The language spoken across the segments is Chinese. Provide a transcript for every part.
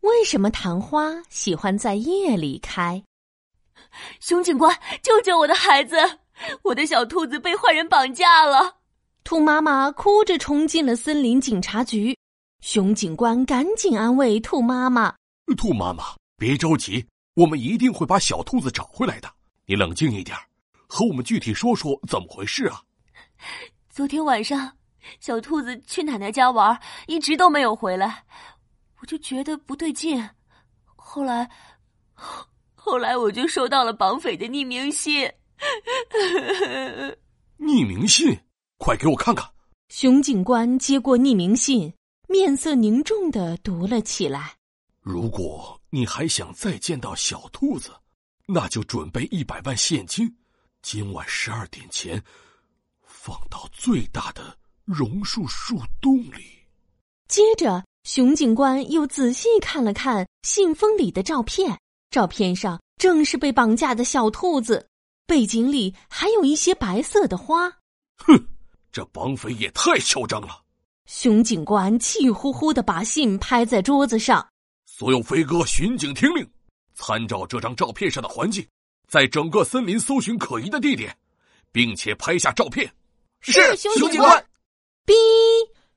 为什么昙花喜欢在夜里开？熊警官，救救我的孩子！我的小兔子被坏人绑架了。兔妈妈哭着冲进了森林警察局。熊警官赶紧安慰兔妈妈：“兔妈妈，别着急，我们一定会把小兔子找回来的。你冷静一点，和我们具体说说怎么回事啊？”昨天晚上，小兔子去奶奶家玩，一直都没有回来，我就觉得不对劲。后来，后来我就收到了绑匪的匿名信。匿名信，快给我看看！熊警官接过匿名信，面色凝重的读了起来：“如果你还想再见到小兔子，那就准备一百万现金，今晚十二点前。”放到最大的榕树树洞里。接着，熊警官又仔细看了看信封里的照片，照片上正是被绑架的小兔子，背景里还有一些白色的花。哼，这绑匪也太嚣张了！熊警官气呼呼的把信拍在桌子上。所有飞哥巡警听令，参照这张照片上的环境，在整个森林搜寻可疑的地点，并且拍下照片。是熊警官。哔！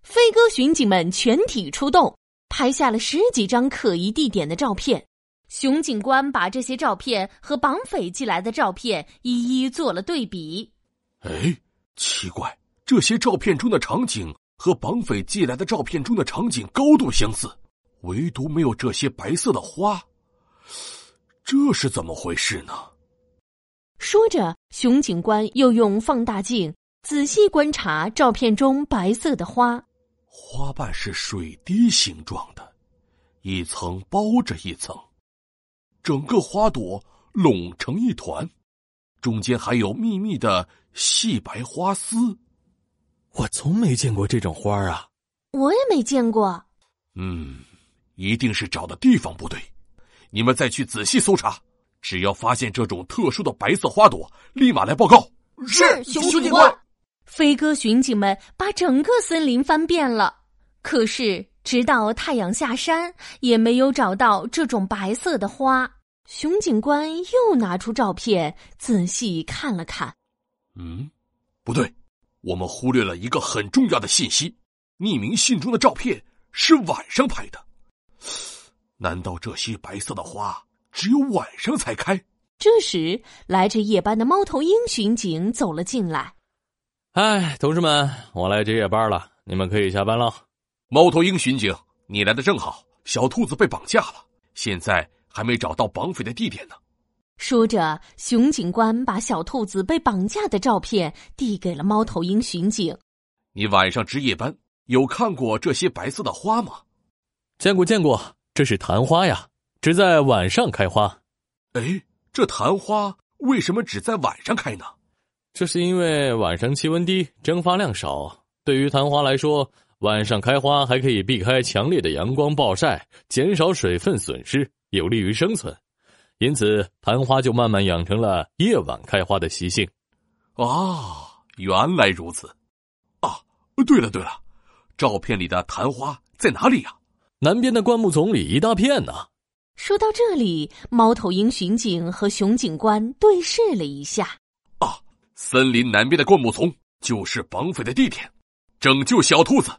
飞鸽巡警们全体出动，拍下了十几张可疑地点的照片。熊警官把这些照片和绑匪寄来的照片一一做了对比。哎，奇怪，这些照片中的场景和绑匪寄来的照片中的场景高度相似，唯独没有这些白色的花。这是怎么回事呢？说着，熊警官又用放大镜。仔细观察照片中白色的花，花瓣是水滴形状的，一层包着一层，整个花朵拢成一团，中间还有密密的细白花丝。我从没见过这种花啊！我也没见过。嗯，一定是找的地方不对。你们再去仔细搜查，只要发现这种特殊的白色花朵，立马来报告。是熊警官。飞鸽巡警们把整个森林翻遍了，可是直到太阳下山，也没有找到这种白色的花。熊警官又拿出照片仔细看了看，嗯，不对，我们忽略了一个很重要的信息：匿名信中的照片是晚上拍的。难道这些白色的花只有晚上才开？这时，来值夜班的猫头鹰巡警走了进来。哎，同志们，我来值夜班了，你们可以下班了。猫头鹰巡警，你来的正好。小兔子被绑架了，现在还没找到绑匪的地点呢。说着，熊警官把小兔子被绑架的照片递给了猫头鹰巡警。你晚上值夜班，有看过这些白色的花吗？见过，见过，这是昙花呀，只在晚上开花。哎，这昙花为什么只在晚上开呢？这是因为晚上气温低，蒸发量少。对于昙花来说，晚上开花还可以避开强烈的阳光暴晒，减少水分损失，有利于生存。因此，昙花就慢慢养成了夜晚开花的习性。啊，原来如此！啊，对了对了，照片里的昙花在哪里呀？南边的灌木丛里一大片呢。说到这里，猫头鹰巡警和熊警官对视了一下。森林南边的灌木丛就是绑匪的地点，拯救小兔子，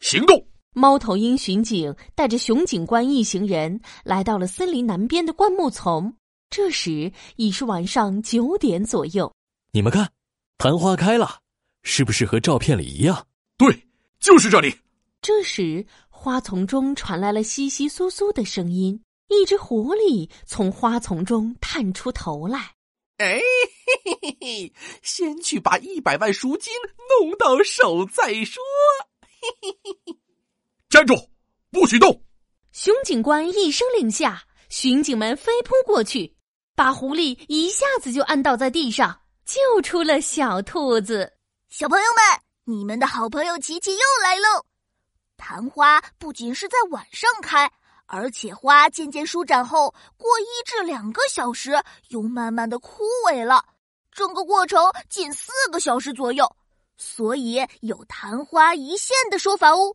行动！猫头鹰巡警带着熊警官一行人来到了森林南边的灌木丛。这时已是晚上九点左右。你们看，昙花开了，是不是和照片里一样？对，就是这里。这时，花丛中传来了窸窸窣窣的声音，一只狐狸从花丛中探出头来。哎，先去把一百万赎金弄到手再说。嘿嘿嘿嘿，站住，不许动！熊警官一声令下，巡警们飞扑过去，把狐狸一下子就按倒在地上，救出了小兔子。小朋友们，你们的好朋友琪琪又来喽！昙花不仅是在晚上开。而且花渐渐舒展后，过一至两个小时又慢慢的枯萎了，整个过程仅四个小时左右，所以有昙花一现的说法哦。